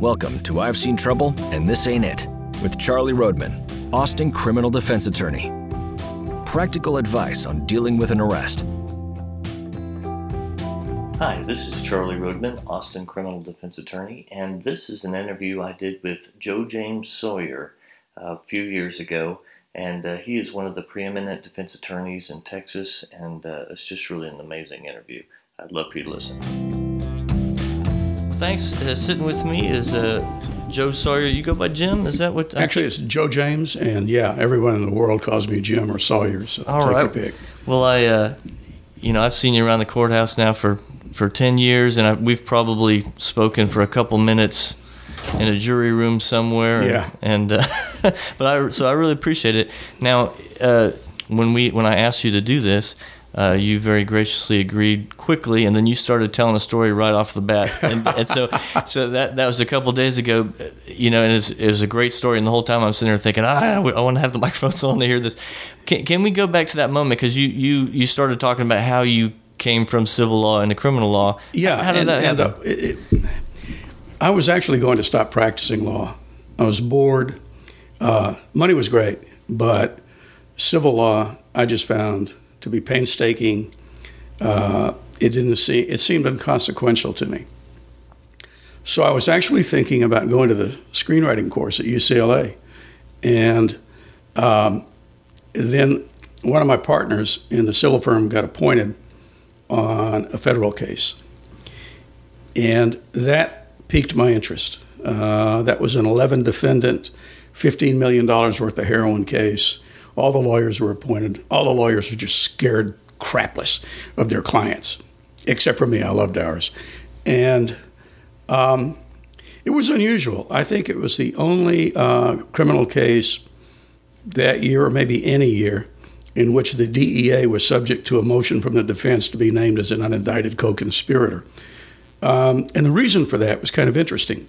Welcome to I've Seen Trouble and This Ain't It with Charlie Roadman, Austin criminal defense attorney. Practical advice on dealing with an arrest. Hi, this is Charlie Roadman, Austin criminal defense attorney, and this is an interview I did with Joe James Sawyer a few years ago. And uh, he is one of the preeminent defense attorneys in Texas, and uh, it's just really an amazing interview. I'd love for you to listen. Thanks. Uh, sitting with me is uh, Joe Sawyer. You go by Jim? Is that what? Actually, it's Joe James, and yeah, everyone in the world calls me Jim or Sawyer. So All take right. your pick. Well, I, uh, you know, I've seen you around the courthouse now for for ten years, and I, we've probably spoken for a couple minutes in a jury room somewhere. Yeah. And, uh, but I so I really appreciate it. Now, uh, when we when I asked you to do this. Uh, you very graciously agreed quickly, and then you started telling a story right off the bat. And, and so, so that that was a couple days ago, you know, and it was, it was a great story. And the whole time I'm sitting there thinking, ah, I, I want to have the microphone microphones on to hear this. Can, can we go back to that moment because you you you started talking about how you came from civil law into criminal law. Yeah, how did and, that and, happen? uh, it, it- I was actually going to stop practicing law. I was bored. Uh, money was great, but civil law I just found to be painstaking. Uh, it didn't seem it seemed inconsequential to me. So I was actually thinking about going to the screenwriting course at UCLA, and um, then one of my partners in the civil firm got appointed on a federal case and that piqued my interest. Uh, that was an 11 defendant, $15 million worth of heroin case. All the lawyers were appointed. All the lawyers were just scared crapless of their clients, except for me. I loved ours. And um, it was unusual. I think it was the only uh, criminal case that year, or maybe any year, in which the DEA was subject to a motion from the defense to be named as an unindicted co conspirator. Um, and the reason for that was kind of interesting.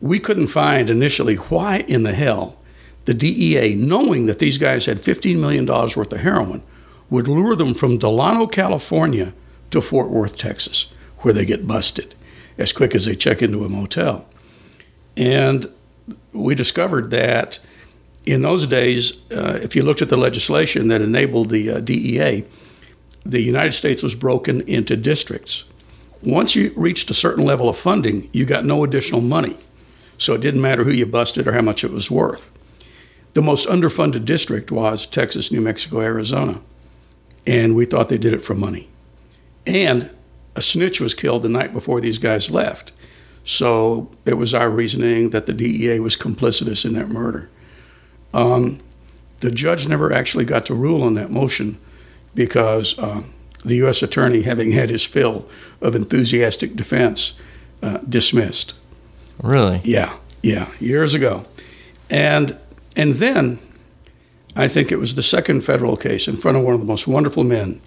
We couldn't find initially why in the hell the DEA, knowing that these guys had $15 million worth of heroin, would lure them from Delano, California to Fort Worth, Texas, where they get busted as quick as they check into a motel. And we discovered that in those days, uh, if you looked at the legislation that enabled the uh, DEA, the United States was broken into districts. Once you reached a certain level of funding, you got no additional money. So it didn't matter who you busted or how much it was worth. The most underfunded district was Texas, New Mexico, Arizona. And we thought they did it for money. And a snitch was killed the night before these guys left. So it was our reasoning that the DEA was complicitous in that murder. Um, the judge never actually got to rule on that motion because um, the U.S. attorney, having had his fill of enthusiastic defense, uh, dismissed. really? Yeah, yeah, years ago, and and then I think it was the second federal case in front of one of the most wonderful men,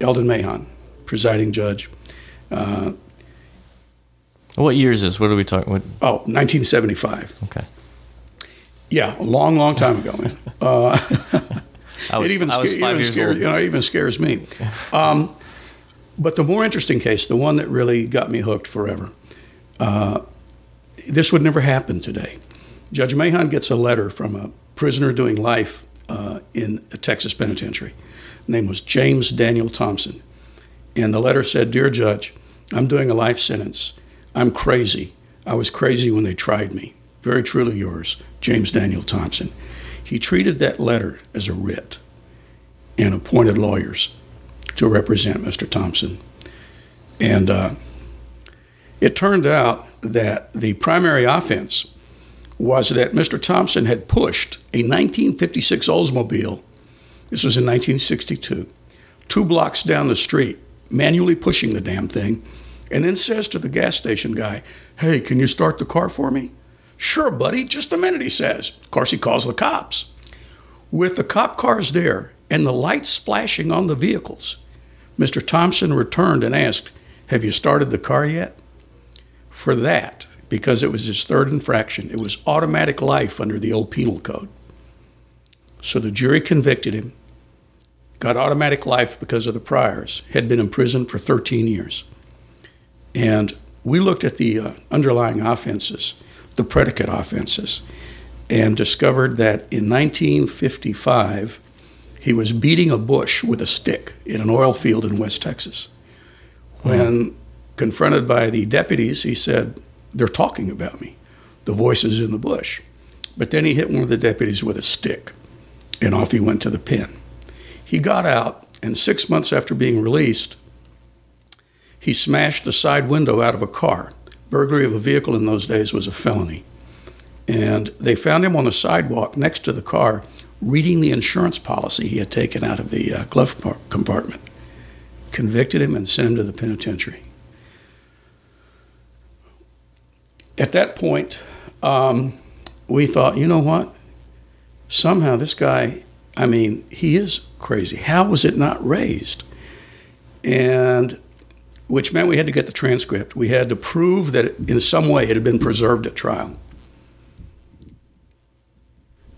Eldon Mahon, presiding judge. Uh, What year is this? What are we talking? What? oh, 1975. Okay. Yeah, a long, long time ago, man. Uh, was, it even, sca- even scares you know, it even scares me. Um, but the more interesting case, the one that really got me hooked forever, uh, this would never happen today. Judge Mahon gets a letter from a prisoner doing life uh, in a Texas penitentiary. His name was James Daniel Thompson. And the letter said, Dear Judge, I'm doing a life sentence. I'm crazy. I was crazy when they tried me. Very truly yours, James Daniel Thompson. He treated that letter as a writ and appointed lawyers to represent Mr. Thompson. And uh, it turned out that the primary offense was that Mr. Thompson had pushed a 1956 Oldsmobile, this was in 1962, two blocks down the street, manually pushing the damn thing, and then says to the gas station guy, Hey, can you start the car for me? Sure, buddy, just a minute, he says. Of course, he calls the cops. With the cop cars there and the lights flashing on the vehicles, Mr. Thompson returned and asked, Have you started the car yet? For that, because it was his third infraction, it was automatic life under the old penal code. So the jury convicted him, got automatic life because of the priors, had been in prison for 13 years. And we looked at the uh, underlying offenses, the predicate offenses, and discovered that in 1955, he was beating a bush with a stick in an oil field in West Texas. When confronted by the deputies, he said, They're talking about me, the voices in the bush. But then he hit one of the deputies with a stick, and off he went to the pen. He got out, and six months after being released, he smashed the side window out of a car. Burglary of a vehicle in those days was a felony. And they found him on the sidewalk next to the car reading the insurance policy he had taken out of the uh, glove compartment. Convicted him and sent him to the penitentiary. At that point, um, we thought, you know what? Somehow this guy, I mean, he is crazy. How was it not raised? And which meant we had to get the transcript. We had to prove that in some way it had been preserved at trial.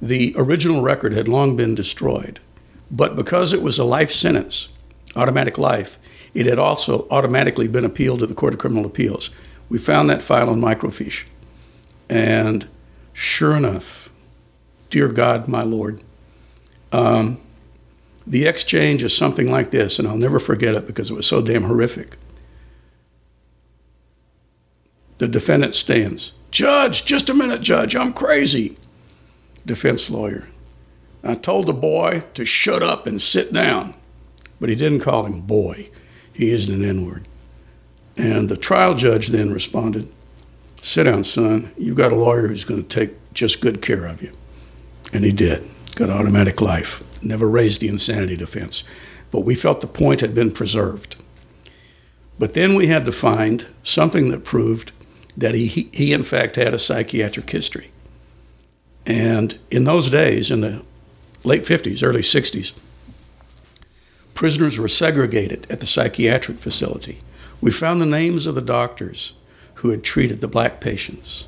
The original record had long been destroyed, but because it was a life sentence, automatic life, it had also automatically been appealed to the Court of Criminal Appeals. We found that file on microfiche. And sure enough, dear God, my Lord, um, the exchange is something like this, and I'll never forget it because it was so damn horrific. The defendant stands. Judge, just a minute, Judge, I'm crazy. Defense lawyer. I told the boy to shut up and sit down, but he didn't call him boy. He isn't an N word. And the trial judge then responded, Sit down, son. You've got a lawyer who's going to take just good care of you. And he did. Got automatic life. Never raised the insanity defense. But we felt the point had been preserved. But then we had to find something that proved that he, he, he in fact had a psychiatric history. And in those days, in the late 50s, early 60s, prisoners were segregated at the psychiatric facility. We found the names of the doctors who had treated the black patients.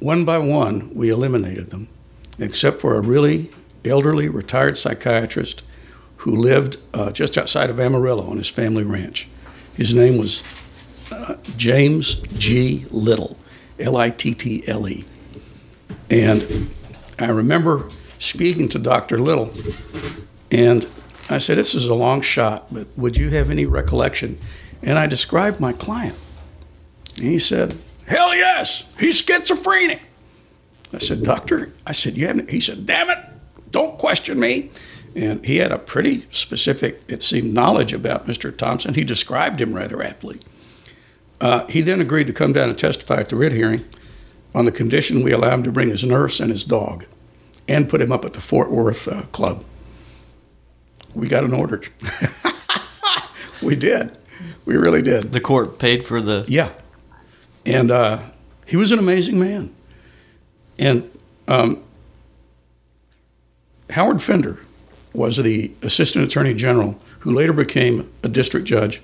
One by one, we eliminated them, except for a really elderly retired psychiatrist who lived uh, just outside of Amarillo on his family ranch. His name was uh, James G. Little, L I T T L E. And I remember speaking to Dr. Little, and I said, This is a long shot, but would you have any recollection? And I described my client. And he said, Hell yes, he's schizophrenic. I said, Doctor, I said, You haven't? He said, Damn it, don't question me. And he had a pretty specific, it seemed, knowledge about Mr. Thompson. He described him rather aptly. Uh, he then agreed to come down and testify at the writ hearing on the condition we allow him to bring his nurse and his dog and put him up at the Fort Worth uh, club. We got an order. we did. We really did. The court paid for the. Yeah. And uh, he was an amazing man. And um, Howard Fender was the assistant attorney general who later became a district judge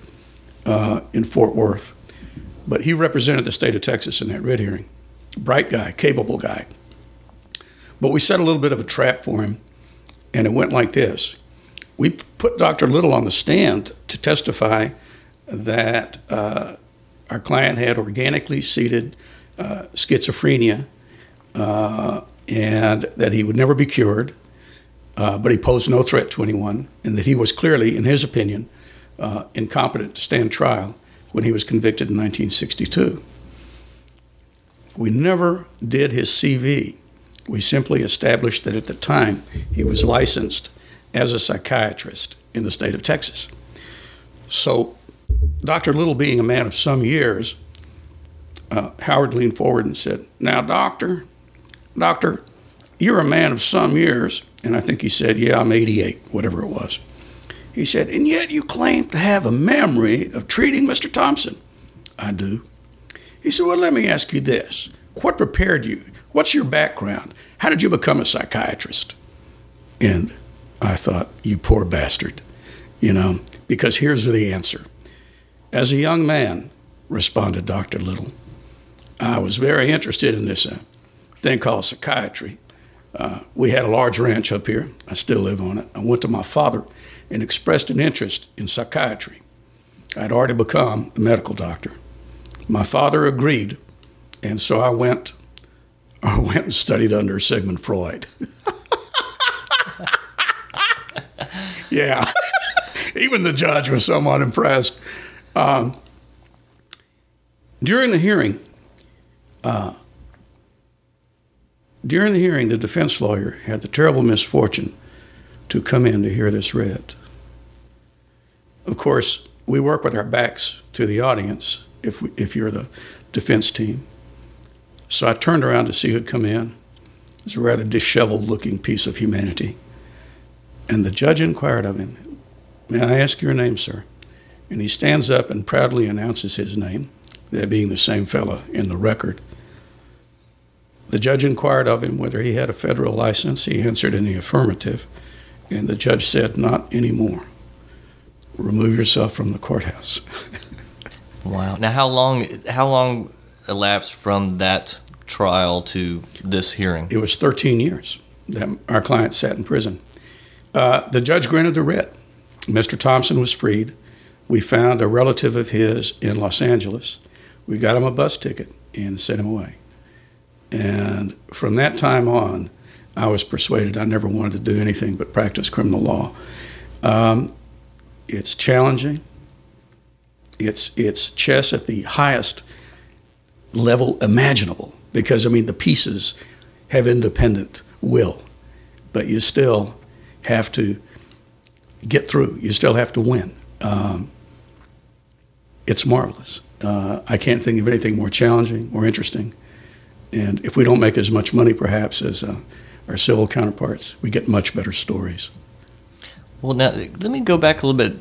uh, in Fort Worth. But he represented the state of Texas in that writ hearing. Bright guy, capable guy. But we set a little bit of a trap for him, and it went like this. We put Dr. Little on the stand to testify that uh, our client had organically seeded uh, schizophrenia uh, and that he would never be cured, uh, but he posed no threat to anyone, and that he was clearly, in his opinion, uh, incompetent to stand trial when he was convicted in 1962. We never did his CV. We simply established that at the time he was licensed as a psychiatrist in the state of Texas. So Dr. Little, being a man of some years, uh, Howard leaned forward and said, Now, doctor, doctor, you're a man of some years. And I think he said, Yeah, I'm 88, whatever it was. He said, And yet you claim to have a memory of treating Mr. Thompson. I do. He said, Well, let me ask you this What prepared you? What's your background? How did you become a psychiatrist? And I thought, You poor bastard, you know, because here's the answer. As a young man, responded Dr. Little, I was very interested in this uh, thing called psychiatry. Uh, we had a large ranch up here. I still live on it. I went to my father and expressed an interest in psychiatry. I'd already become a medical doctor. My father agreed, and so I went. I went and studied under Sigmund Freud. yeah, even the judge was somewhat impressed. Um, during the hearing, uh, during the hearing, the defense lawyer had the terrible misfortune to come in to hear this read. Of course, we work with our backs to the audience if, we, if you're the defense team. So I turned around to see who'd come in. It was a rather disheveled looking piece of humanity. And the judge inquired of him, May I ask your name, sir? And he stands up and proudly announces his name, that being the same fellow in the record. The judge inquired of him whether he had a federal license. He answered in the affirmative, and the judge said, Not anymore. Remove yourself from the courthouse. wow. Now, how long? How long elapsed from that trial to this hearing? It was 13 years that our client sat in prison. Uh, the judge granted the writ. Mr. Thompson was freed. We found a relative of his in Los Angeles. We got him a bus ticket and sent him away. And from that time on, I was persuaded I never wanted to do anything but practice criminal law. Um, it's challenging. It's it's chess at the highest level imaginable because I mean the pieces have independent will, but you still have to get through. You still have to win. Um, it's marvelous. Uh, I can't think of anything more challenging, more interesting. And if we don't make as much money, perhaps, as uh, our civil counterparts, we get much better stories. Well, now let me go back a little bit.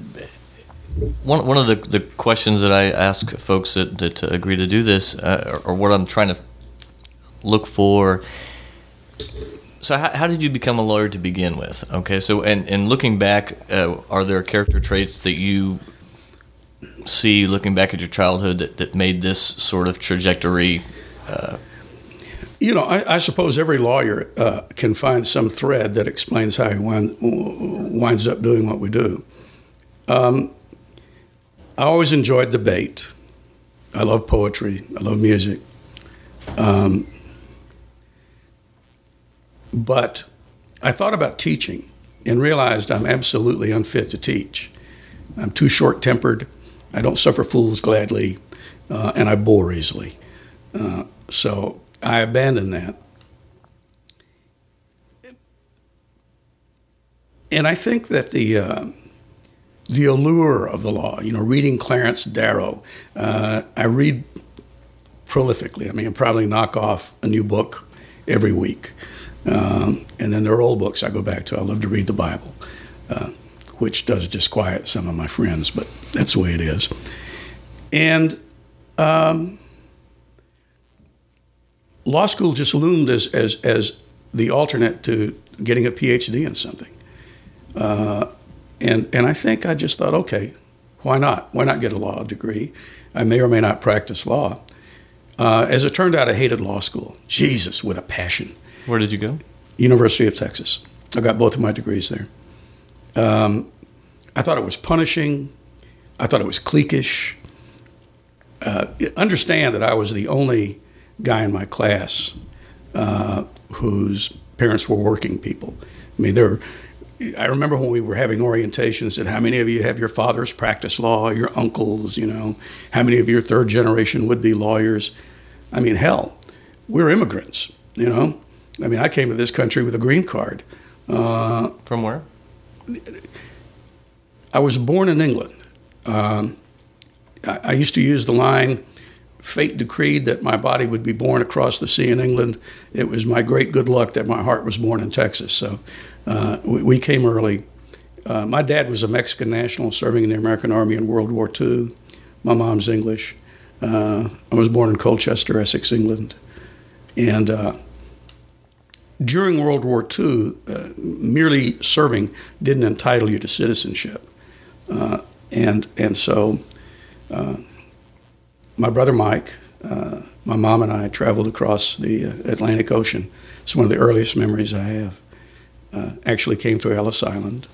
One, one of the, the questions that I ask folks that, that agree to do this, uh, or, or what I'm trying to look for. So, how, how, did you become a lawyer to begin with? Okay, so and, and looking back, uh, are there character traits that you see looking back at your childhood that, that made this sort of trajectory uh, you know, I, I suppose every lawyer uh, can find some thread that explains how he wind, winds up doing what we do. Um, I always enjoyed debate. I love poetry. I love music. Um, but I thought about teaching and realized I'm absolutely unfit to teach. I'm too short tempered. I don't suffer fools gladly, uh, and I bore easily. Uh, so I abandoned that. And I think that the uh, the allure of the law, you know, reading Clarence Darrow, uh, I read prolifically. I mean, I probably knock off a new book every week. Um, and then there are old books I go back to. I love to read the Bible, uh, which does disquiet some of my friends, but that's the way it is. And um, law school just loomed as, as, as the alternate to getting a PhD in something. Uh, and, and I think I just thought, okay, why not? Why not get a law degree? I may or may not practice law. Uh, as it turned out, I hated law school. Jesus, with a passion. Where did you go? University of Texas. I got both of my degrees there. Um, I thought it was punishing. I thought it was cliquish. Uh, understand that I was the only guy in my class uh, whose parents were working people. I mean, there. I remember when we were having orientation, said, "How many of you have your fathers practice law? Your uncles, you know, how many of your third generation would be lawyers?" I mean, hell, we're immigrants, you know. I mean, I came to this country with a green card. Uh, From where? I was born in England. Um, I, I used to use the line, fate decreed that my body would be born across the sea in England. It was my great good luck that my heart was born in Texas. So uh, we, we, came early. Uh, my dad was a Mexican national serving in the American Army in World War II. My mom's English. Uh, I was born in Colchester, Essex, England. And uh, during World War II, uh, merely serving didn't entitle you to citizenship. Uh, and, and so my brother Mike, uh, my mom and I traveled across the uh, Atlantic Ocean. It's one of the earliest memories I have. Uh, actually came to Ellis Island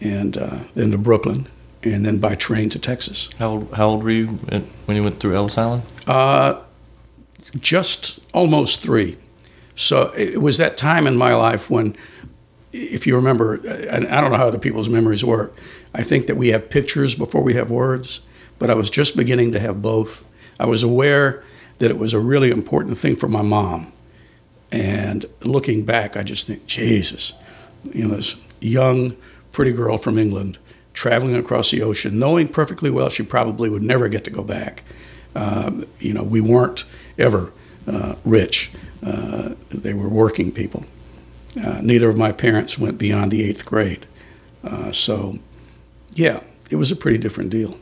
and uh, then to Brooklyn and then by train to Texas. How old, how old were you when you went through Ellis Island? Uh, just almost three. So it was that time in my life when, if you remember, and I don't know how other people's memories work, I think that we have pictures before we have words, but I was just beginning to have both. I was aware that it was a really important thing for my mom. And looking back, I just think, Jesus, you know, this young, pretty girl from England traveling across the ocean, knowing perfectly well she probably would never get to go back. Um, you know, we weren't ever uh, rich. Uh, they were working people. Uh, neither of my parents went beyond the eighth grade. Uh, so, yeah, it was a pretty different deal.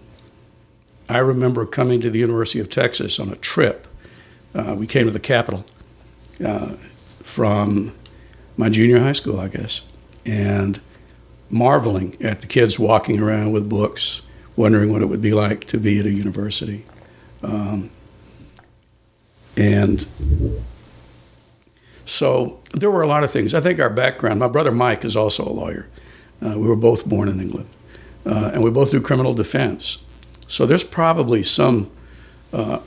I remember coming to the University of Texas on a trip. Uh, we came to the Capitol uh, from my junior high school, I guess, and marveling at the kids walking around with books, wondering what it would be like to be at a university. Um, and so there were a lot of things. I think our background, my brother Mike is also a lawyer. Uh, we were both born in England, uh, and we both do criminal defense. So there's probably some. Uh,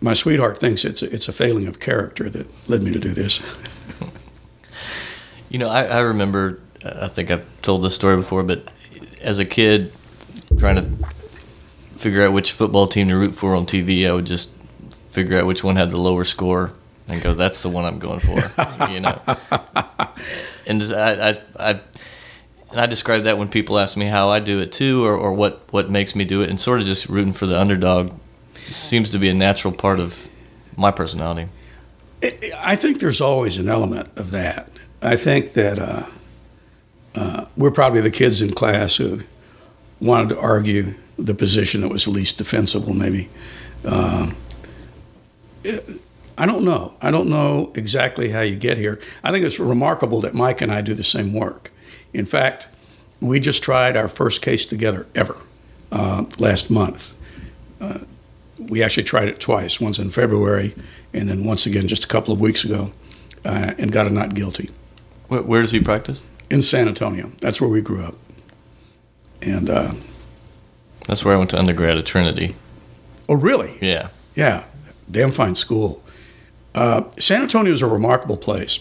my sweetheart thinks it's a, it's a failing of character that led me to do this. you know, I, I remember. I think I've told this story before, but as a kid, trying to figure out which football team to root for on TV, I would just figure out which one had the lower score and go, "That's the one I'm going for." you know, and I, I, I, and I describe that when people ask me how I do it too, or, or what what makes me do it, and sort of just rooting for the underdog seems to be a natural part of my personality. I think there's always an element of that. I think that uh, uh, we're probably the kids in class who wanted to argue the position that was least defensible, maybe. Uh, I don't know. I don't know exactly how you get here. I think it's remarkable that Mike and I do the same work. In fact, we just tried our first case together ever uh, last month. Uh, we actually tried it twice, once in February and then once again just a couple of weeks ago, uh, and got a not guilty. Where, where, does he practice? In San Antonio. That's where we grew up. And uh, that's where I went to undergrad at Trinity. Oh, really? Yeah. Yeah. Damn fine school. Uh, San Antonio is a remarkable place.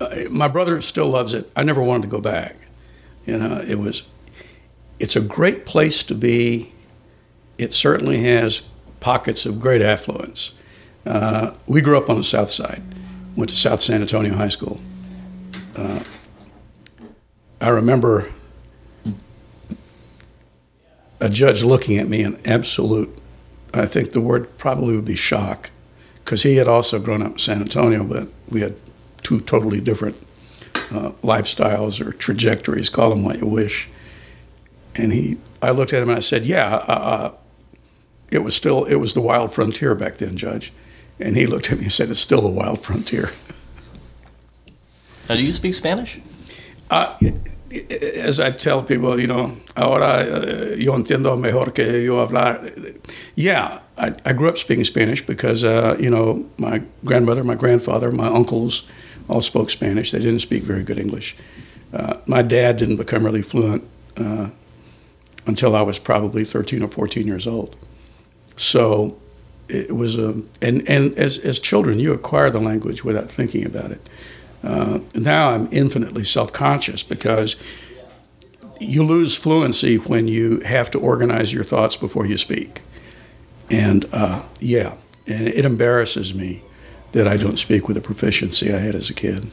Uh, my brother still loves it. I never wanted to go back. You know, it was. It's a great place to be. It certainly has pockets of great affluence. Uh, we grew up on the south side. Went to South San Antonio High School. Uh, I remember a judge looking at me in absolute, I think the word probably would be shock because he had also grown up in San Antonio, but we had two totally different uh, lifestyles or trajectories, call them what you wish. And he, I looked at him and I said, "Yeah, uh, uh, it was still it was the wild frontier back then, Judge." And he looked at me and said, "It's still the wild frontier." Now, do you speak Spanish? Uh, as I tell people, you know, ahora uh, yo entiendo mejor que yo hablar. Yeah, I, I grew up speaking Spanish because, uh, you know, my grandmother, my grandfather, my uncles all spoke Spanish. They didn't speak very good English. Uh, my dad didn't become really fluent uh, until I was probably 13 or 14 years old. So it was a, and, and as, as children, you acquire the language without thinking about it. Uh, now I'm infinitely self conscious because you lose fluency when you have to organize your thoughts before you speak. And uh, yeah, and it embarrasses me that I don't speak with the proficiency I had as a kid.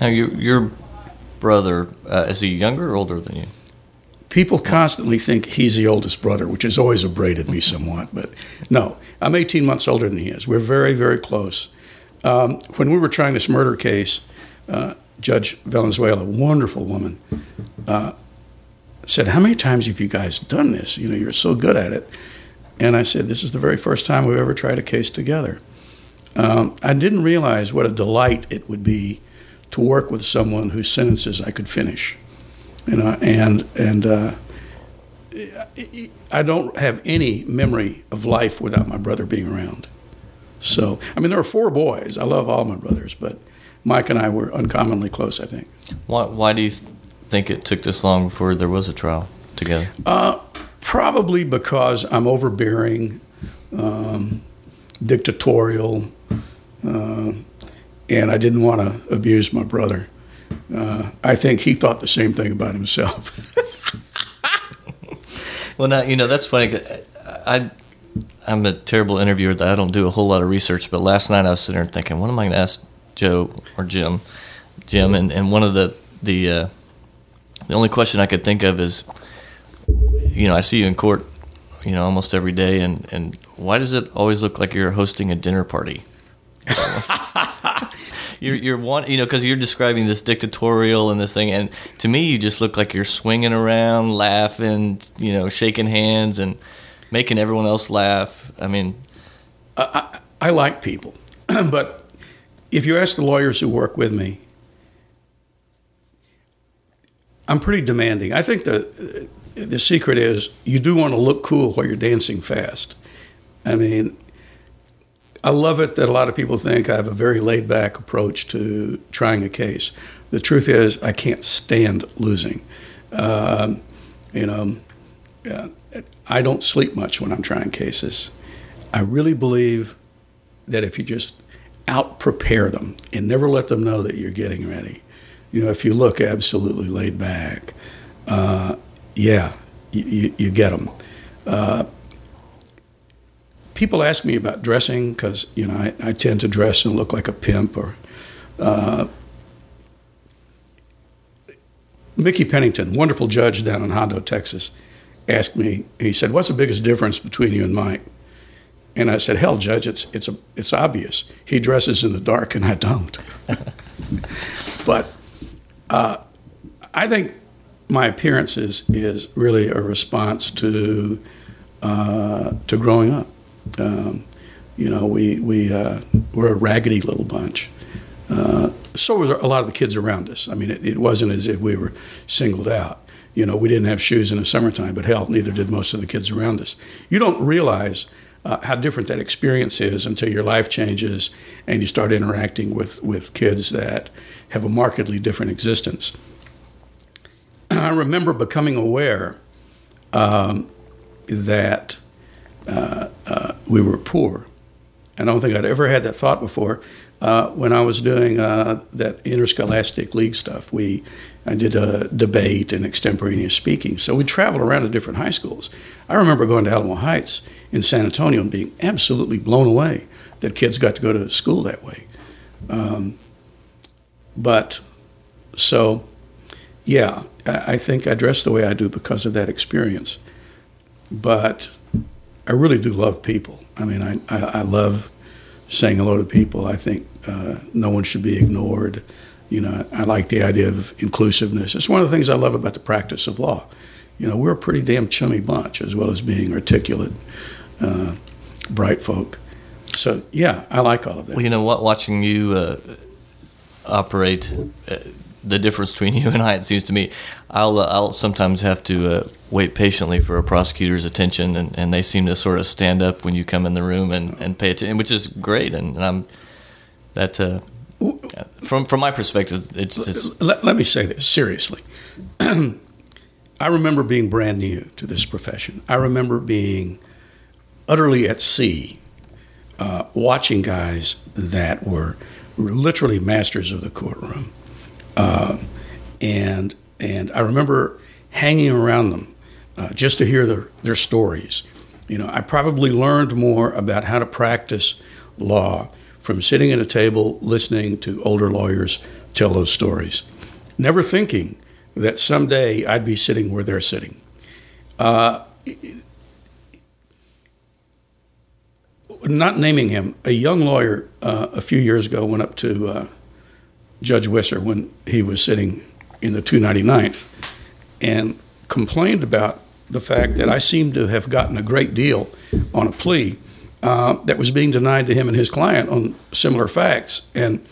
Now, your, your brother, uh, is he younger or older than you? People constantly think he's the oldest brother, which has always abraded me somewhat. But no, I'm 18 months older than he is. We're very, very close. Um, when we were trying this murder case, uh, Judge Valenzuela, a wonderful woman, uh, said, "How many times have you guys done this? You know, you're so good at it." And I said, This is the very first time we've ever tried a case together. Um, I didn't realize what a delight it would be to work with someone whose sentences I could finish. You know, and, and uh, I don't have any memory of life without my brother being around. So, I mean, there are four boys. I love all my brothers, but Mike and I were uncommonly close, I think. Why, why do you th- think it took this long before there was a trial together? Uh, probably because I'm overbearing, um, dictatorial, uh, and I didn't want to abuse my brother. Uh, I think he thought the same thing about himself. well, now you know that's funny. I, I'm a terrible interviewer. That I don't do a whole lot of research. But last night I was sitting there thinking, what am I going to ask Joe or Jim? Jim, and, and one of the the uh, the only question I could think of is, you know, I see you in court, you know, almost every day, and and why does it always look like you're hosting a dinner party? you're you're one, you know, because you're describing this dictatorial and this thing, and to me, you just look like you're swinging around, laughing, you know, shaking hands and making everyone else laugh. I mean, I, I, I like people, but if you ask the lawyers who work with me, I'm pretty demanding. I think the the secret is you do want to look cool while you're dancing fast. I mean, I love it that a lot of people think I have a very laid back approach to trying a case. The truth is, I can't stand losing. Um, you know, uh, I don't sleep much when I'm trying cases. I really believe that if you just out prepare them and never let them know that you're getting ready, you know, if you look absolutely laid back, uh, yeah, you, you, you, get them. Uh, people ask me about dressing because you know I, I, tend to dress and look like a pimp or. Uh, Mickey Pennington, wonderful judge down in Hondo, Texas, asked me. He said, "What's the biggest difference between you and Mike?" And I said, "Hell, Judge, it's it's a, it's obvious. He dresses in the dark, and I don't." but uh, I think my appearance is, is really a response to uh, to growing up. Um, you know, we we uh, we're a raggedy little bunch. Uh, so were a lot of the kids around us. I mean, it, it, wasn't as if we were singled out. You know, we didn't have shoes in the summertime, but hell, neither did most of the kids around us. You don't realize uh, how different that experience is until your life changes and you start interacting with, with kids that have a markedly different existence. I remember becoming aware um, that uh, uh, we were poor. I don't think I'd ever had that thought before. Uh, when I was doing uh, that interscholastic league stuff, we I did a debate and extemporaneous speaking. So we traveled around to different high schools. I remember going to Alamo Heights in San Antonio and being absolutely blown away that kids got to go to school that way. Um, but so, yeah, I, think I dress the way I do because of that experience. But I really do love people. I mean, I, I, I love saying hello to people. I think uh, no one should be ignored. You know, I like the idea of inclusiveness. It's one of the things I love about the practice of law. You know, we're a pretty damn chummy bunch, as well as being articulate, uh, bright folk. So, yeah, I like all of that. Well, you know what? Watching you uh, operate, uh, the difference between you and I, it seems to me, I'll uh, I'll sometimes have to uh, wait patiently for a prosecutor's attention, and, and they seem to sort of stand up when you come in the room and, and pay attention, which is great. And, and I'm that uh, from from my perspective, it's. it's let, let me say this seriously. I remember being brand new to this profession. I remember being utterly at sea, uh, watching guys that were literally masters of the courtroom, uh, and and I remember hanging around them uh, just to hear their, their stories. You know, I probably learned more about how to practice law from sitting at a table listening to older lawyers tell those stories, never thinking that someday I'd be sitting where they're sitting. Uh, not naming him, a young lawyer uh, a few years ago went up to uh, Judge Wisser when he was sitting in the 299th and complained about the fact that I seemed to have gotten a great deal on a plea uh, that was being denied to him and his client on similar facts. And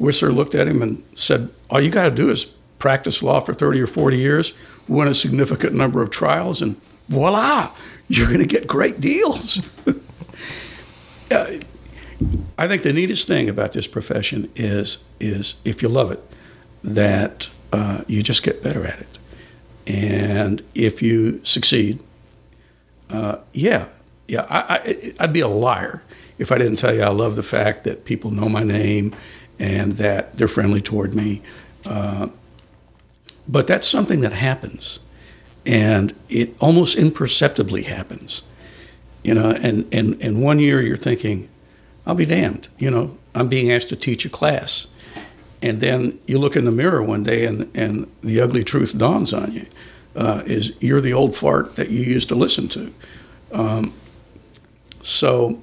Wisser looked at him and said, All you got to do is practice law for 30 or 40 years, win a significant number of trials, and voila, you're going to get great deals. uh, I think the neatest thing about this profession is, is if you love it, that uh, you just get better at it. And if you succeed, uh, yeah, yeah, I, I, I'd be a liar if I didn't tell you I love the fact that people know my name and that they're friendly toward me. Uh, but that's something that happens, and it almost imperceptibly happens. You know, and, and, and one year you're thinking, I'll be damned. You know, I'm being asked to teach a class. And then you look in the mirror one day and, and the ugly truth dawns on you uh, is you're the old fart that you used to listen to. Um, so,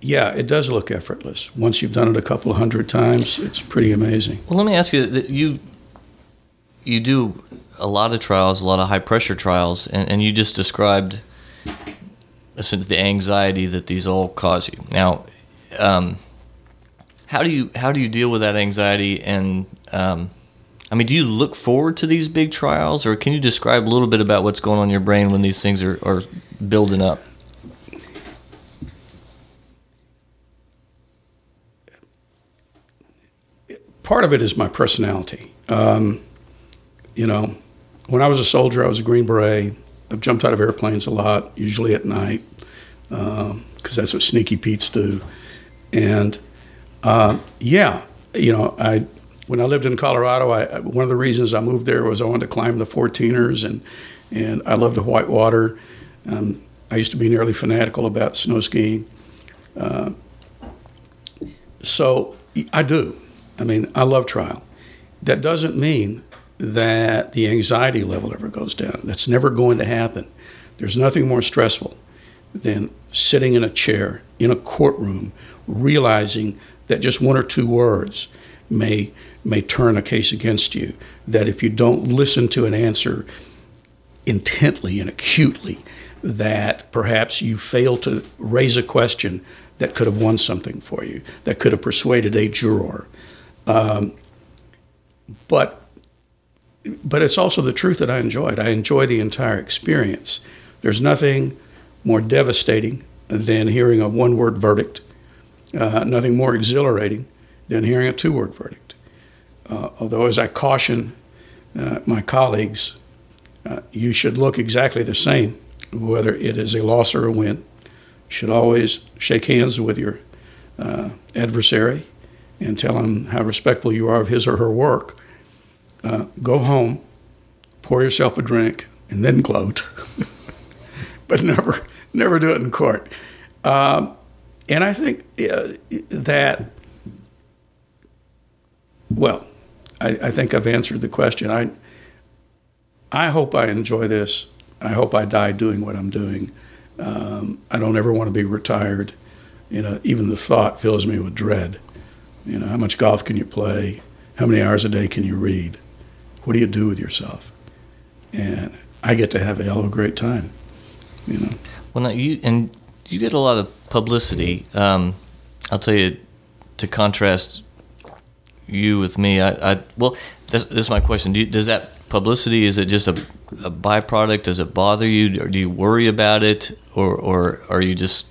yeah, it does look effortless. Once you've done it a couple of hundred times, it's pretty amazing. Well, let me ask you you you do a lot of trials, a lot of high pressure trials, and, and you just described the anxiety that these all cause you. Now, um, how do you how do you deal with that anxiety? And um, I mean, do you look forward to these big trials, or can you describe a little bit about what's going on in your brain when these things are, are building up? Part of it is my personality. Um, you know, when I was a soldier, I was a Green Beret. I've jumped out of airplanes a lot, usually at night, because um, that's what sneaky Pete's do. And uh, yeah, you know, I when I lived in Colorado, I, one of the reasons I moved there was I wanted to climb the 14ers, and and I loved the white water. Um, I used to be nearly fanatical about snow skiing. Uh, so I do. I mean, I love trial. That doesn't mean that the anxiety level ever goes down. That's never going to happen. There's nothing more stressful than sitting in a chair in a courtroom, realizing that just one or two words may may turn a case against you. That if you don't listen to an answer intently and acutely, that perhaps you fail to raise a question that could have won something for you, that could have persuaded a juror. Um, but but it's also the truth that I enjoyed. I enjoy the entire experience. There's nothing more devastating than hearing a one word verdict, uh, nothing more exhilarating than hearing a two word verdict. Uh, although, as I caution uh, my colleagues, uh, you should look exactly the same, whether it is a loss or a win. Should always shake hands with your uh, adversary and tell him how respectful you are of his or her work uh, go home, pour yourself a drink, and then gloat, but never never do it in court. Um, and I think uh, that, well, I, I, think I've answered the question. I I hope I enjoy this. I hope I die doing what I'm doing. Um, I don't ever want to be retired. You know, even the thought fills me with dread. You know, how much golf can you play? How many hours a day can you read? What do you do with yourself? And I get to have a hell of a great time, you know. Well, now you and you get a lot of publicity. Um, I'll tell you to contrast you with me. I, I well, this, this, is my question. Do you, does that publicity is it just a, a byproduct? Does it bother you, or do you worry about it, or or are you just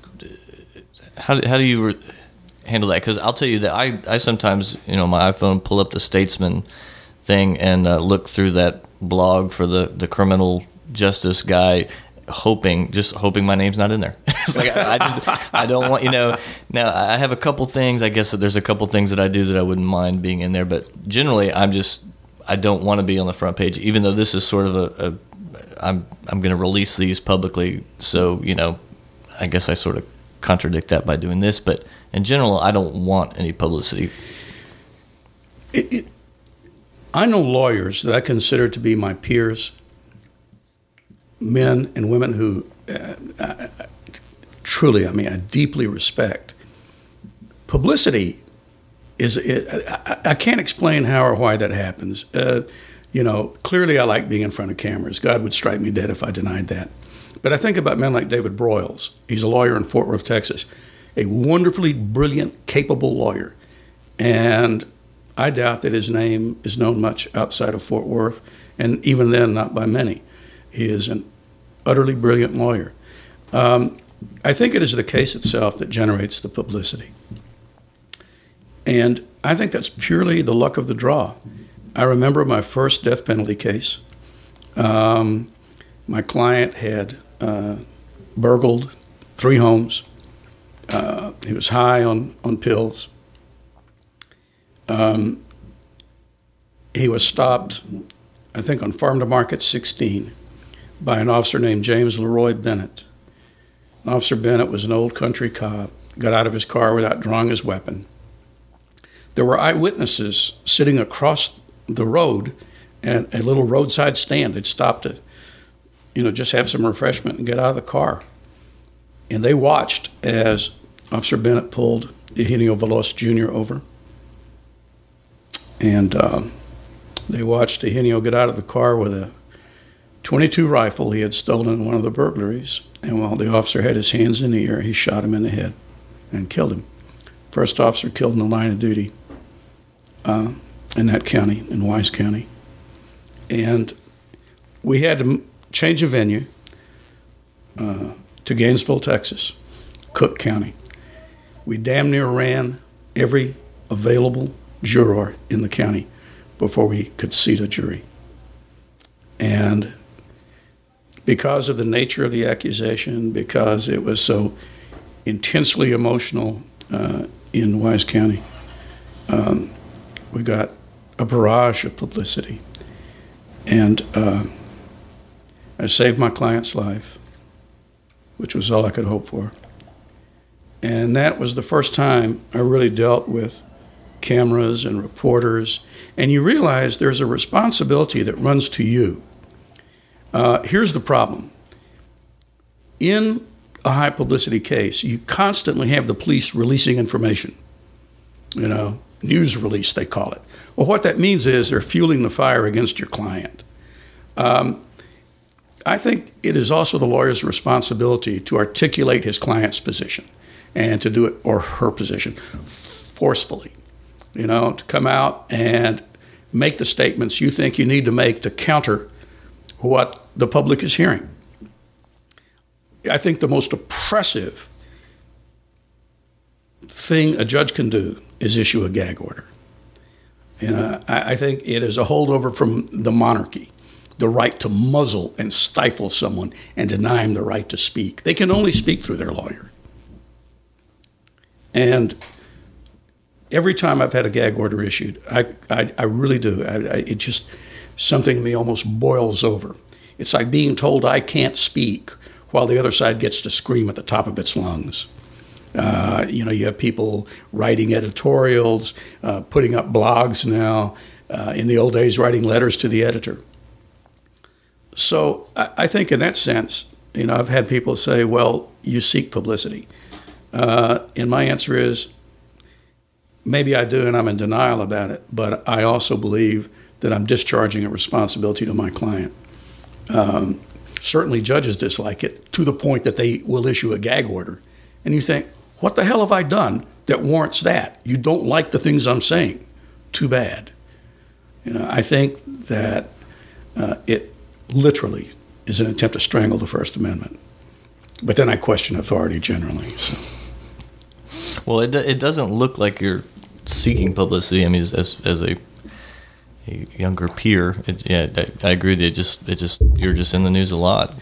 how how do you re- handle that? Because I'll tell you that I I sometimes you know my iPhone pull up the Statesman thing and uh, look through that blog for the, the criminal justice guy hoping just hoping my name's not in there it's like I, I, just i don't want you know now i have a couple things i guess that there's a couple things that i do that i wouldn't mind being in there but generally i'm just i don't want to be on the front page even though this is sort of a, a i'm i'm going to release these publicly so you know i guess i sort of contradict that by doing this but in general i don't want any publicity it, it, I know lawyers that I consider to be my peers, men and women who uh, I, truly, I mean, I deeply respect. Publicity is, it, I, I, can't explain how or why that happens. Uh, you know, clearly I like being in front of cameras. God would strike me dead if I denied that. But I think about men like David Broyles. He's a lawyer in Fort Worth, Texas, a wonderfully brilliant, capable lawyer. And I doubt that his name is known much outside of Fort Worth, and even then, not by many. He is an utterly brilliant lawyer. Um, I think it is the case itself that generates the publicity. And I think that's purely the luck of the draw. I remember my first death penalty case. Um, my client had uh, burgled three homes. Uh, he was high on, on pills. Um, he was stopped, I think, on Farm to Market 16 by an officer named James Leroy Bennett. Officer Bennett was an old country cop, got out of his car without drawing his weapon. There were eyewitnesses sitting across the road at a little roadside stand. They'd stopped to, you know, just have some refreshment and get out of the car. And they watched as Officer Bennett pulled Eugenio Veloz Jr. over. And um, they watched Eugenio get out of the car with a 22 rifle he had stolen in one of the burglaries. And while the officer had his hands in the air, he shot him in the head and killed him. First officer killed in the line of duty uh, in that county, in Wise County. And we had to change a venue uh, to Gainesville, Texas, Cooke County. We damn near ran every available juror in the county before we could seat a jury. And because of the nature of the accusation, because it was so intensely emotional uh, in Wise County, um, we got a barrage of publicity. And uh, I saved my client's life, which was all I could hope for. And that was the first time I really dealt with cameras and reporters. And you realize there's a responsibility that runs to you. Uh, here's the problem in a high publicity case, you constantly have the police releasing information. You know, news release, they call it. Well, what that means is they're fueling the fire against your client. Um, I think it is also the lawyer's responsibility to articulate his client's position and to do it, or her position, forcefully. You know, to come out and make the statements you think you need to make to counter what the public is hearing. I think the most oppressive thing a judge can do is issue a gag order. And I, I think it is a holdover from the monarchy, the right to muzzle and stifle someone and deny him the right to speak. They can only speak through their lawyer. And every time I've had a gag order issued, I, I, I really do. I, I, it just, something in me almost boils over. It's like being told I can't speak while the other side gets to scream at the top of its lungs. Uh, you know, you have people writing editorials, uh, putting up blogs now. Uh, in the old days, writing letters to the editor. So I, I, think, in that sense, you know, I've had people say, "Well, you seek publicity," uh, and my answer is, maybe I do, and I'm in denial about it. But I also believe that I'm discharging a responsibility to my client. Um, certainly, judges dislike it to the point that they will issue a gag order, and you think, what the hell have I done that warrants that? You don't like the things I'm saying. Too bad. You know, I think that uh, it literally is an attempt to strangle the First Amendment. But then I question authority generally. So. Well, it, it doesn't look like you're seeking publicity. I mean, as, as a, a younger peer, it, yeah, I, I agree. That it just it just you're just in the news a lot.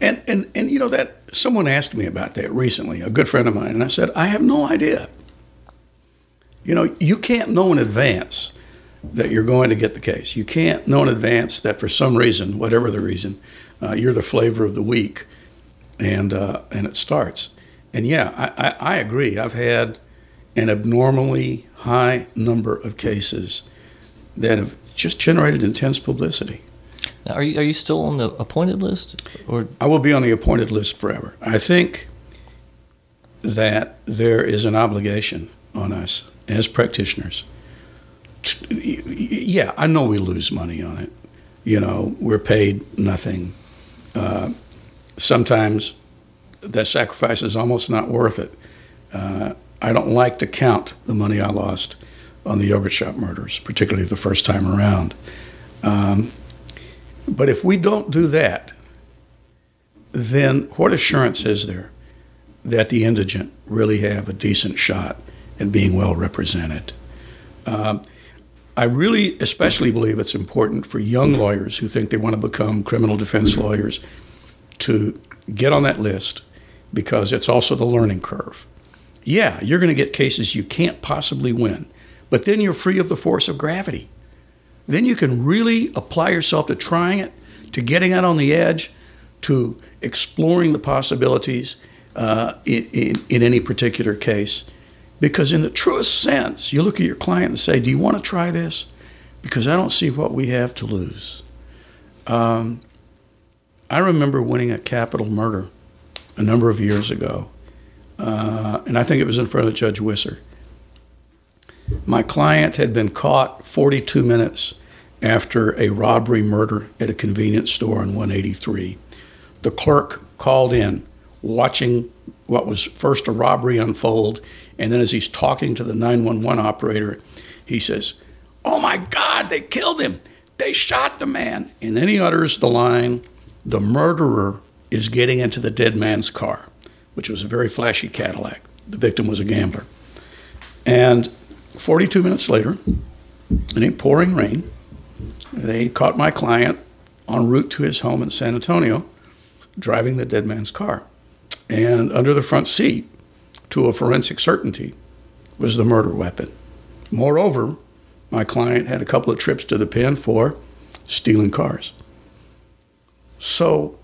And, and, and you know that someone asked me about that recently, a good friend of mine, and I said, I have no idea. You know, you can't know in advance that you're going to get the case. You can't know in advance that for some reason, whatever the reason, uh, you're the flavor of the week, and uh, and it starts. And yeah, I, I, I agree. I've had an abnormally high number of cases that have just generated intense publicity. Are you are you still on the appointed list, or I will be on the appointed list forever. I think that there is an obligation on us as practitioners. To, yeah, I know we lose money on it. You know, we're paid nothing. Uh, sometimes that sacrifice is almost not worth it. Uh, I don't like to count the money I lost on the yogurt shop murders, particularly the first time around. Um, but if we don't do that, then what assurance is there that the indigent really have a decent shot at being well represented? Um, I really especially believe it's important for young lawyers who think they want to become criminal defense lawyers to get on that list because it's also the learning curve. Yeah, you're going to get cases you can't possibly win, but then you're free of the force of gravity. Then you can really apply yourself to trying it, to getting out on the edge, to exploring the possibilities uh, in, in, in any particular case. Because, in the truest sense, you look at your client and say, Do you want to try this? Because I don't see what we have to lose. Um, I remember winning a capital murder a number of years ago, uh, and I think it was in front of Judge Wisser. My client had been caught 42 minutes after a robbery murder at a convenience store on 183. The clerk called in, watching what was first a robbery unfold, and then as he's talking to the 911 operator, he says, Oh my God, they killed him! They shot the man! And then he utters the line, The murderer is getting into the dead man's car, which was a very flashy Cadillac. The victim was a gambler. And 42 minutes later, in a pouring rain, they caught my client en route to his home in San Antonio, driving the dead man's car. And under the front seat, to a forensic certainty, was the murder weapon. Moreover, my client had a couple of trips to the pen for stealing cars. So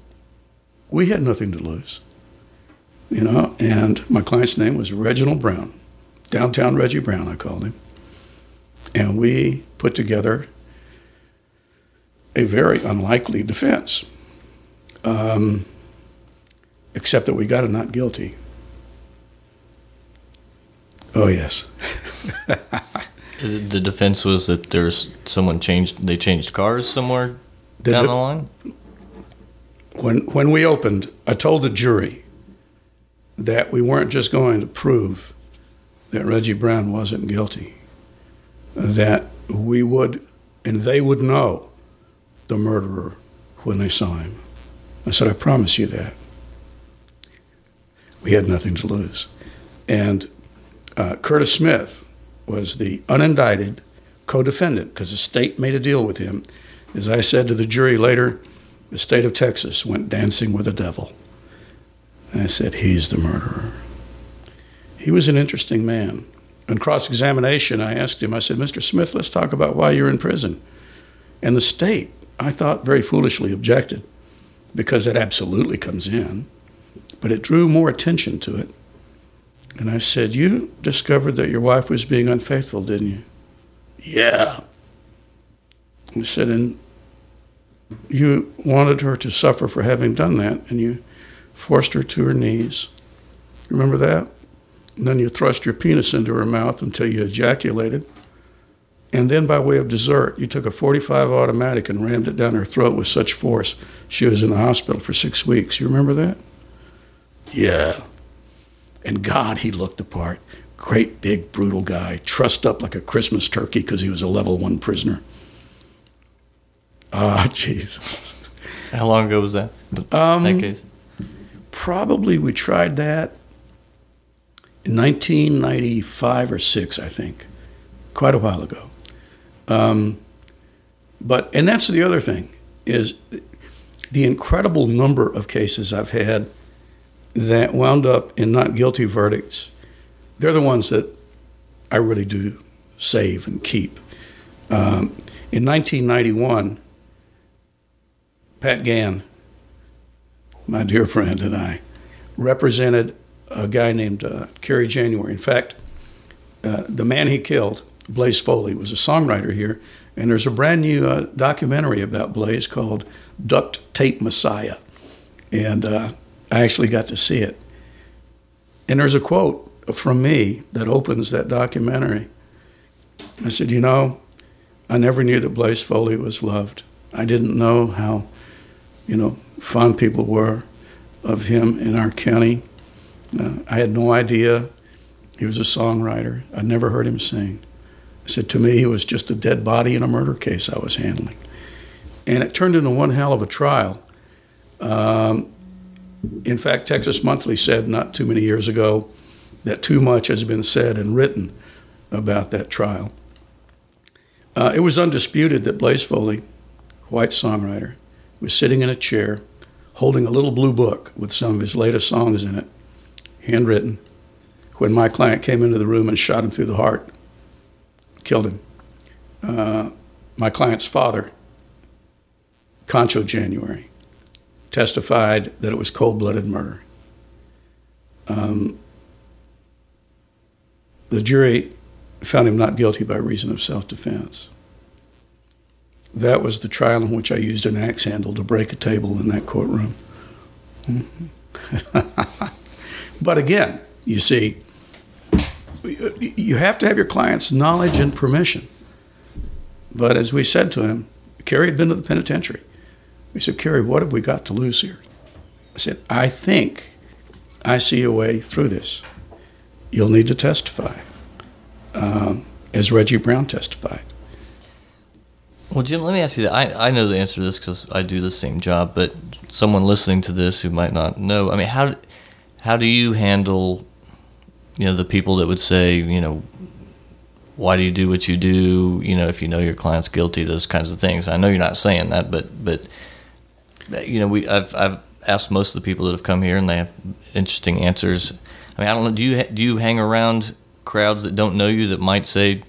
we had nothing to lose, you know. And my client's name was Reginald Brown, downtown Reggie Brown, I called him. And we put together a very unlikely defense, um, except that we got a not guilty. Oh yes. the defense was that there's someone changed. They changed cars somewhere The down de- the line. when when we opened, I told the jury that we weren't just going to prove that Reggie Brown wasn't guilty, that we would and they would know the murderer when they saw him. I said, I promise you that. We had nothing to lose. And uh, Curtis Smith was the unindicted co defendant because the state made a deal with him. As I said to the jury later, the state of Texas went dancing with the devil. And I said, He's the murderer. He was an interesting man. On cross examination, I asked him, I said, Mr. Smith, let's talk about why you're in prison. And the state, I thought, very foolishly objected because it absolutely comes in, but it drew more attention to it. And I said, You discovered that your wife was being unfaithful, didn't you? Yeah. He said, And you wanted her to suffer for having done that, and you forced her to her knees. Remember that? And then you thrust your penis into her mouth until you ejaculated. And then, by way of dessert, you took a 45 automatic and rammed it down her throat with such force she was in the hospital for six weeks. You remember that? Yeah. And God, he looked the part. Great, big, brutal guy, trussed up like a Christmas turkey because he was a level one prisoner. Ah, Jesus. How long ago was that? Um, that case. Probably we tried that in 1995 or six, I think, quite a while ago. Um, but and that's the other thing is the incredible number of cases I've had that wound up in not guilty verdicts. They're the ones that I really do save and keep. Um, in 1991, Pat Gann, my dear friend, and I represented a guy named uh, Carey January. In fact, uh, the man he killed, Blaze Foley, was a songwriter here, and there's a brand new uh, documentary about Blaze called Duct Tape Messiah. And uh, I actually got to see it. And there's a quote from me that opens that documentary. I said, You know, I never knew that Blaze Foley was loved. I didn't know how, you know, fond people were of him in our county. Uh, I had no idea he was a songwriter. I'd never heard him sing. I said, To me, he was just a dead body in a murder case I was handling. And it turned into one hell of a trial. Um, in fact, Texas Monthly said not too many years ago that too much has been said and written about that trial. Uh, it was undisputed that Blaze Foley, white songwriter, was sitting in a chair holding a little blue book with some of his latest songs in it, handwritten, when my client came into the room and shot him through the heart, killed him. Uh, my client's father, Concho January, testified that it was cold blooded murder. Um, the jury found him not guilty by reason of self defense. That was the trial in which I used an axe handle to break a table in that courtroom. Mm-hmm. but again, you see, you have to have your client's knowledge and permission. But as we said to him, Carey had been to the penitentiary. We said, Carey, what have we got to lose here? I said, I think I see a way through this. You'll need to testify, um, as Reggie Brown testified. Well, Jim, let me ask you that. I, I know the answer to this because I do the same job, but someone listening to this who might not know, I mean, how, how do you handle, you know, the people that would say, you know, why do you do what you do? You know, if you know your client's guilty, those kinds of things. I know you're not saying that, but but you know, we I've I've asked most of the people that have come here, and they have interesting answers. I mean, I don't know. Do you do you hang around crowds that don't know you that might say,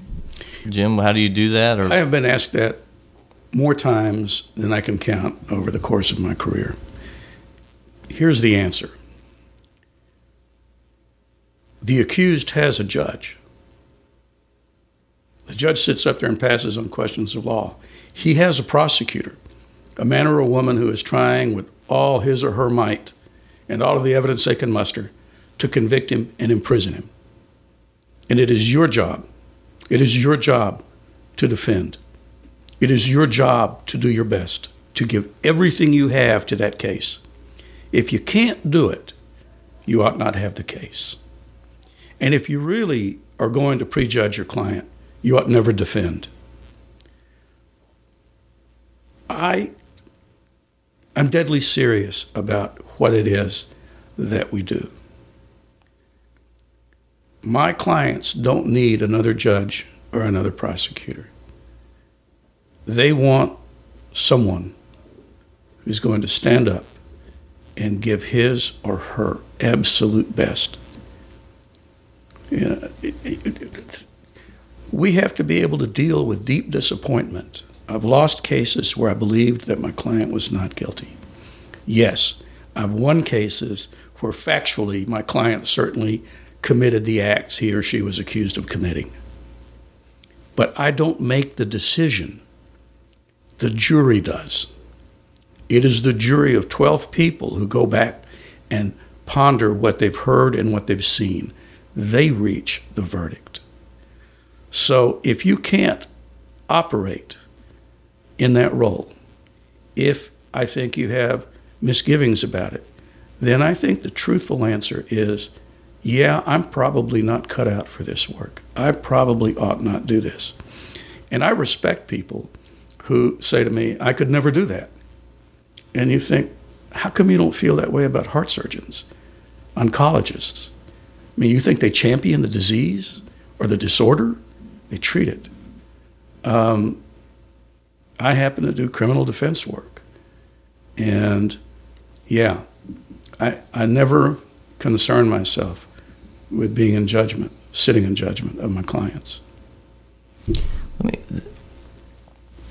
Jim, how do you do that? Or I have been asked that more times than I can count over the course of my career. Here's the answer the accused has a judge. The judge sits up there and passes on questions of law. He has a prosecutor, a man or a woman who is trying with all his or her might and all of the evidence they can muster to convict him and imprison him. And it is your job, it is your job to defend. It is your job to do your best, to give everything you have to that case. If you can't do it, you ought not have the case. And if you really are going to prejudge your client, you ought never defend. I I'm deadly serious about what it is that we do. My clients don't need another judge or another prosecutor. They want someone who's going to stand up and give his or her absolute best. You know, it, it, it, we have to be able to deal with deep disappointment. I've lost cases where I believed that my client was not guilty. Yes, I've won cases where factually my client certainly committed the acts he or she was accused of committing. But I don't make the decision the jury does. It is the jury of 12 people who go back and ponder what they've heard and what they've seen. They reach the verdict. So if you can't operate in that role, if I think you have misgivings about it, then I think the truthful answer is yeah, I'm probably not cut out for this work. I probably ought not do this. And I respect people who say to me, I could never do that. And you think, how come you don't feel that way about heart surgeons, oncologists? I mean, you think they champion the disease or the disorder? They treat it. Um, I happen to do criminal defense work. And yeah, I, I never concern myself with being in judgment, sitting in judgment of my clients. Let me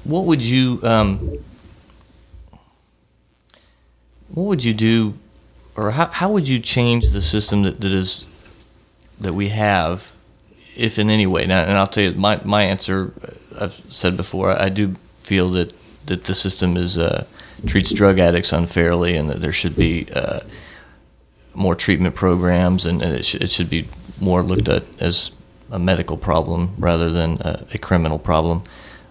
what would you um, what would you do or how, how would you change the system that, that is that we have if in any way now and I'll tell you my, my answer I've said before I do feel that that the system is uh, treats drug addicts unfairly and that there should be uh, more treatment programs and, and it, sh- it should be more looked at as a medical problem rather than a, a criminal problem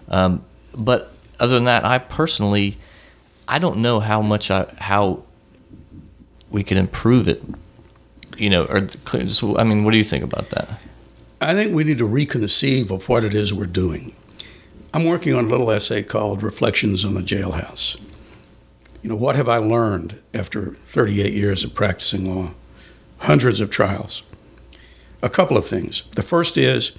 um, but other than that, I personally, I don't know how much I how we can improve it. You know, or I mean, what do you think about that? I think we need to reconceive of what it is we're doing. I'm working on a little essay called Reflections on the Jailhouse. You know, what have I learned after 38 years of practicing law? Hundreds of trials. A couple of things. The first is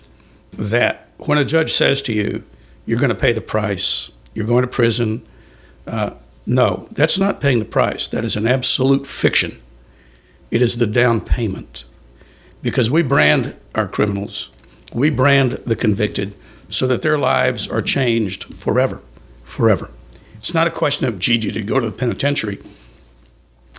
that when a judge says to you, you're going to pay the price, you're going to prison. Uh, no, that's not paying the price. That is an absolute fiction. It is the down payment. Because we brand our criminals, we brand the convicted so that their lives are changed forever. Forever. It's not a question of, gee, to go to the penitentiary.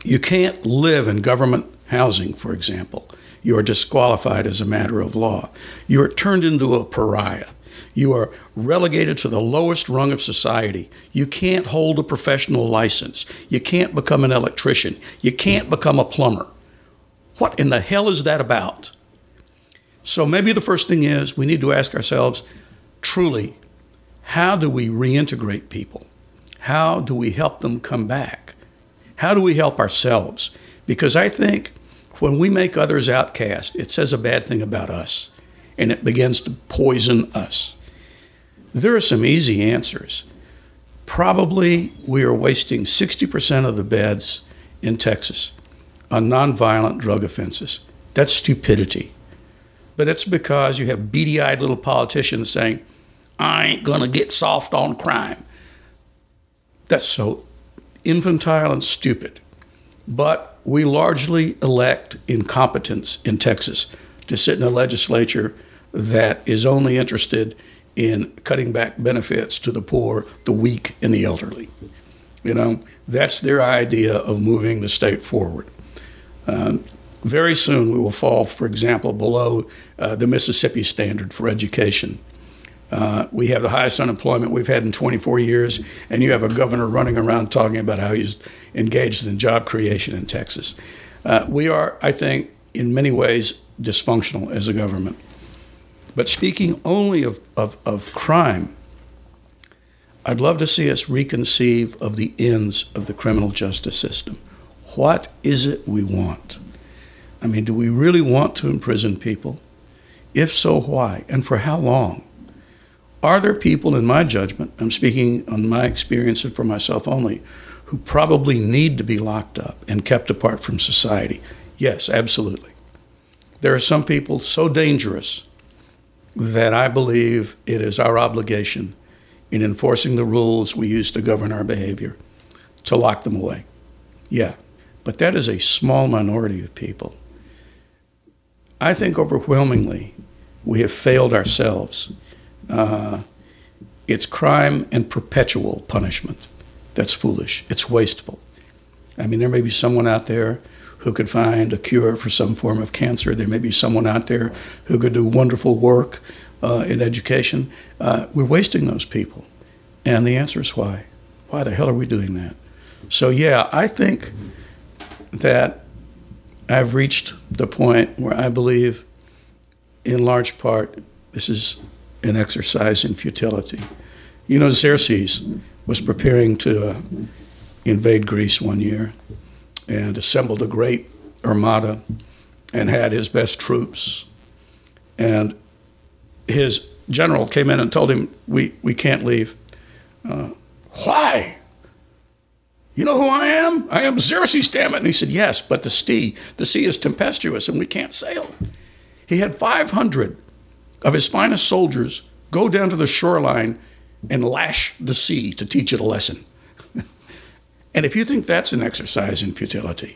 You can't live in government housing, for example. You are disqualified as a matter of law. You are turned into a pariah. You are relegated to the lowest rung of society. You can't hold a professional license. You can't become an electrician. You can't become a plumber. What in the hell is that about? So maybe the first thing is we need to ask ourselves truly, how do we reintegrate people? How do we help them come back? How do we help ourselves? Because I think when we make others outcast, it says a bad thing about us and it begins to poison us. There are some easy answers. Probably we are wasting 60% of the beds in Texas on nonviolent drug offenses. That's stupidity. But it's because you have beady eyed little politicians saying, I ain't going to get soft on crime. That's so infantile and stupid. But we largely elect incompetence in Texas to sit in a legislature that is only interested in cutting back benefits to the poor, the weak, and the elderly. You know, that's their idea of moving the state forward. Um, very soon we will fall, for example, below uh, the Mississippi standard for education. Uh, we have the highest unemployment we've had in 24 years, and you have a governor running around talking about how he's engaged in job creation in Texas. Uh, we are, I think, in many ways dysfunctional as a government. But speaking only of, of, of crime, I'd love to see us reconceive of the ends of the criminal justice system. What is it we want? I mean, do we really want to imprison people? If so, why? And for how long? Are there people, in my judgment, I'm speaking on my experience and for myself only, who probably need to be locked up and kept apart from society? Yes, absolutely. There are some people so dangerous that I believe it is our obligation in enforcing the rules we use to govern our behavior to lock them away. Yeah, but that is a small minority of people. I think overwhelmingly we have failed ourselves. Uh, it's crime and perpetual punishment. That's foolish. It's wasteful. I mean, there may be someone out there who could find a cure for some form of cancer. There may be someone out there who could do wonderful work uh, in education. Uh, we're wasting those people. And the answer is why? Why the hell are we doing that? So, yeah, I think that I've reached the point where I believe, in large part, this is an exercise in futility. You know, Xerxes was preparing to uh, invade Greece one year and assembled a great armada and had his best troops. And his general came in and told him, We, we can't leave. Uh, Why? You know who I am? I am Xerxes, damn it. And he said, Yes, but the sea, the sea is tempestuous and we can't sail. He had 500 of his finest soldiers go down to the shoreline and lash the sea to teach it a lesson. and if you think that's an exercise in futility,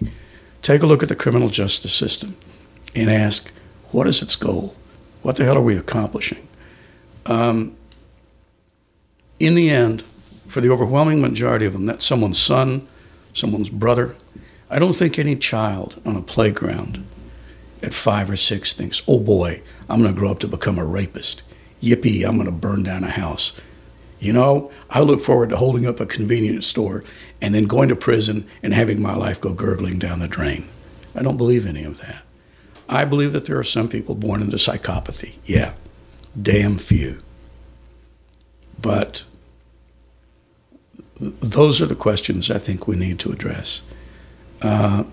take a look at the criminal justice system and ask, what is its goal? What the hell are we accomplishing? Um, in the end, for the overwhelming majority of them, that's someone's son, someone's brother. I don't think any child on a playground at five or six thinks, oh boy, I'm going to grow up to become a rapist. Yippee, I'm going to burn down a house. You know, I look forward to holding up a convenience store and then going to prison and having my life go gurgling down the drain. I don't believe any of that. I believe that there are some people born into psychopathy. Yeah, damn few. But those are the questions I think we need to address. Uh,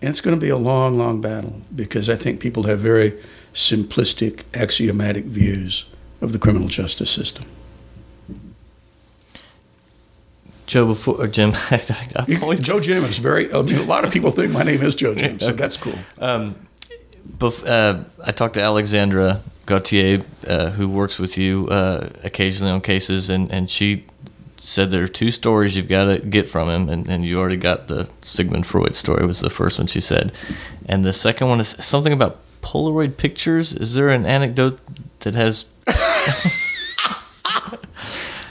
and it's going to be a long, long battle because I think people have very simplistic, axiomatic views of the criminal justice system. Joe, before or Jim, I've always Joe Jim is very. I mean, a lot of people think my name is Joe Jim, so that's cool. Um, bef- uh, I talked to Alexandra Gautier, uh, who works with you uh, occasionally on cases, and, and she said there are two stories you've got to get from him, and, and you already got the Sigmund Freud story was the first one she said, and the second one is something about Polaroid pictures. Is there an anecdote that has?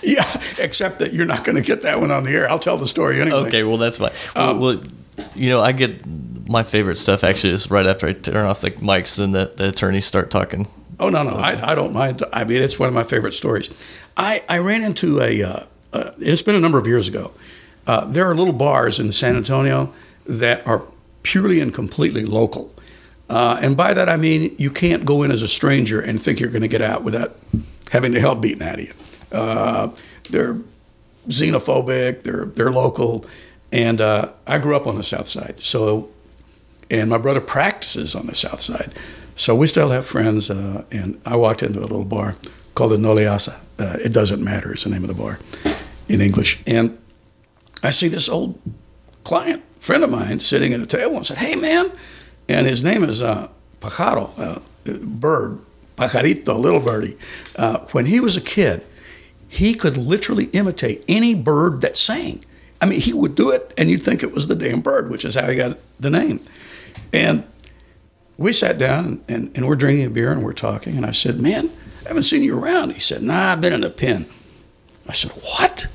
Yeah, except that you're not going to get that one on the air. I'll tell the story anyway. Okay, well that's fine. Well, Um, well, you know, I get my favorite stuff actually is right after I turn off the mics. Then the, the attorneys start talking. Oh no, no, I, I don't mind. I mean, it's one of my favorite stories. I, I ran into a. Uh, uh, it's been a number of years ago. Uh, there are little bars in San Antonio that are purely and completely local, uh, and by that I mean you can't go in as a stranger and think you're going to get out without having the hell beaten out of you. Uh, they're xenophobic. They're they're local, and uh, I grew up on the South Side, so and my brother practices on the south side. So we still have friends, uh, and I walked into a little bar called the Noleasa. Uh, it doesn't matter, It's the name of the bar in English. And I see this old client, friend of mine, sitting at a table and said, Hey, man. And his name is uh, Pajaro, uh, bird, Pajarito, little birdie. Uh, when he was a kid, he could literally imitate any bird that sang. I mean, he would do it, and you'd think it was the damn bird, which is how he got the name. And we sat down and, and we're drinking a beer and we're talking. And I said, Man, I haven't seen you around. He said, Nah, I've been in a pen. I said, What?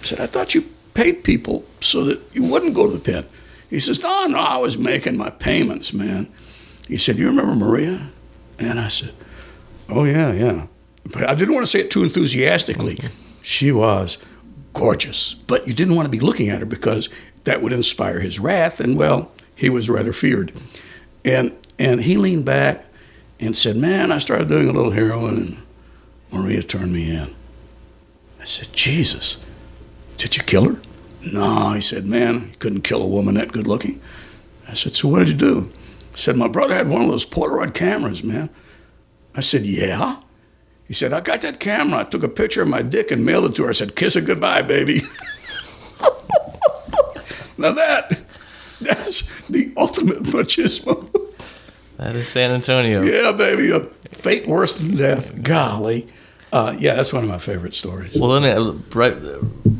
I said, I thought you paid people so that you wouldn't go to the pen. He says, No, no, I was making my payments, man. He said, You remember Maria? And I said, Oh, yeah, yeah. But I didn't want to say it too enthusiastically. She was gorgeous, but you didn't want to be looking at her because that would inspire his wrath, and well, he was rather feared. And and he leaned back and said, "Man, I started doing a little heroin, and Maria turned me in." I said, "Jesus, did you kill her?" No, he said, "Man, you couldn't kill a woman that good looking." I said, "So what did you do?" He said, "My brother had one of those Polaroid cameras, man." I said, "Yeah." He said, I got that camera. I took a picture of my dick and mailed it to her. I said, kiss her goodbye, baby. now that, that's the ultimate machismo. That is San Antonio. yeah, baby. A fate worse than death. Golly. Uh, yeah, that's one of my favorite stories. Well, let me right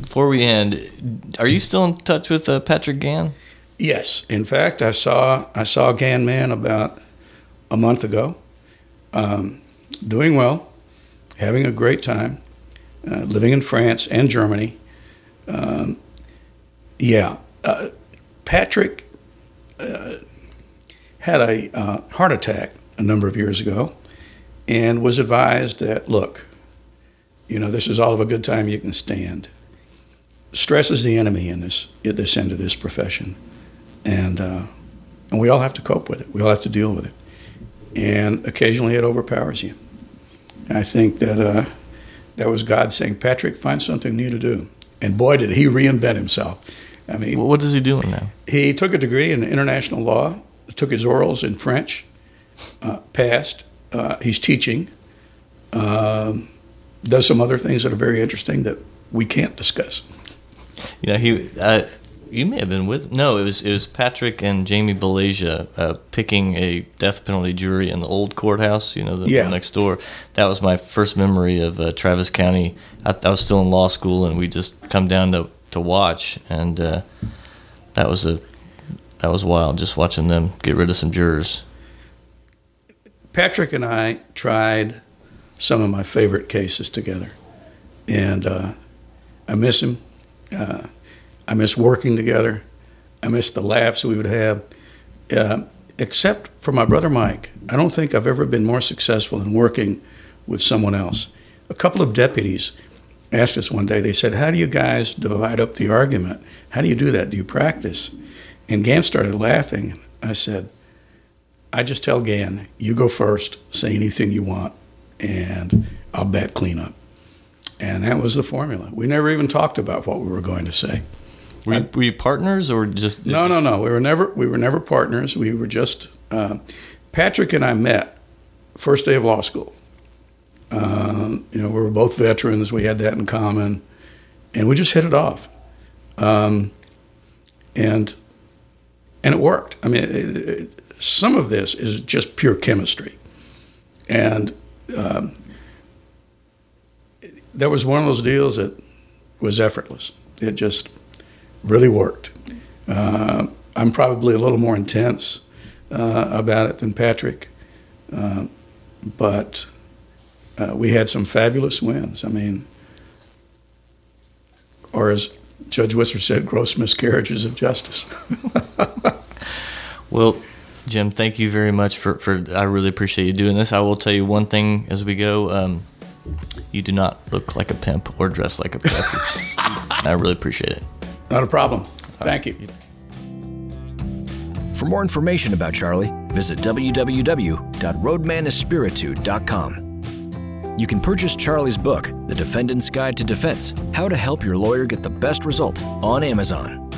before we end. Are you still in touch with uh, Patrick Gann? Yes. In fact, I saw I saw Gann Man about a month ago, um, doing well, having a great time, uh, living in France and Germany. Um, yeah, uh, Patrick uh, had a uh, heart attack a number of years ago, and was advised that look, you know, this is all of a good time you can stand. Stress is the enemy in this at this end of this profession and uh, and we all have to cope with it. We all have to deal with it, and occasionally it overpowers you. I think that uh, that was God saying, "Patrick, find something new to do." And boy, did he reinvent himself. I mean, What is he doing now? he took a degree in international law, took his orals in French, uh, passed. Uh, he's teaching. Um, does some other things that are very interesting that we can't discuss. You know, he. Uh, you may have been with. No, it was it was Patrick and Jamie Balagia uh, picking a death penalty jury in the old courthouse. You know, the Yeah. next door. That was my first memory of uh, Travis County. I, I was still in law school, and we just come down to to watch, and uh, that was a that was wild. Just watching them get rid of some jurors. Patrick and I tried some of my favorite cases together, and uh, I miss him. Uh, I miss working together. I miss the laughs we would have. Uh, except for my brother Mike, I don't think I've ever been more successful in working with someone else. A couple of deputies asked us one day. They said, "How do you guys divide up the argument? How do you do that? Do you practice?" And Gann started laughing. I said, I just tell Gann, you go first, say anything you want, and I'll bet clean up. And that was the formula. We never even talked about what we were going to say. Were you, were you partners or just No, no, no. We were never we were never partners. We were just uh, Patrick and I met first day of law school. Um, you know, we were both veterans. We had that in common, and we just hit it off. Um, and and it worked. I mean, it, it, some of this is just pure chemistry, and um, that was one of those deals that was effortless. It just really worked. Uh, I'm probably a little more intense uh, about it than Patrick, uh, but uh, we had some fabulous wins. I mean, or as Judge Whistler said, gross miscarriages of justice. well, Jim, thank you very much for, for I really appreciate you doing this. I will tell you one thing as we go. Um, you do not look like a pimp or dress like a pimp. I really appreciate it. Not a problem. Thank you. For more information about Charlie, visit www.roadmanespiritu.com. You can purchase Charlie's book, The Defendant's Guide to Defense How to Help Your Lawyer Get the Best Result, on Amazon.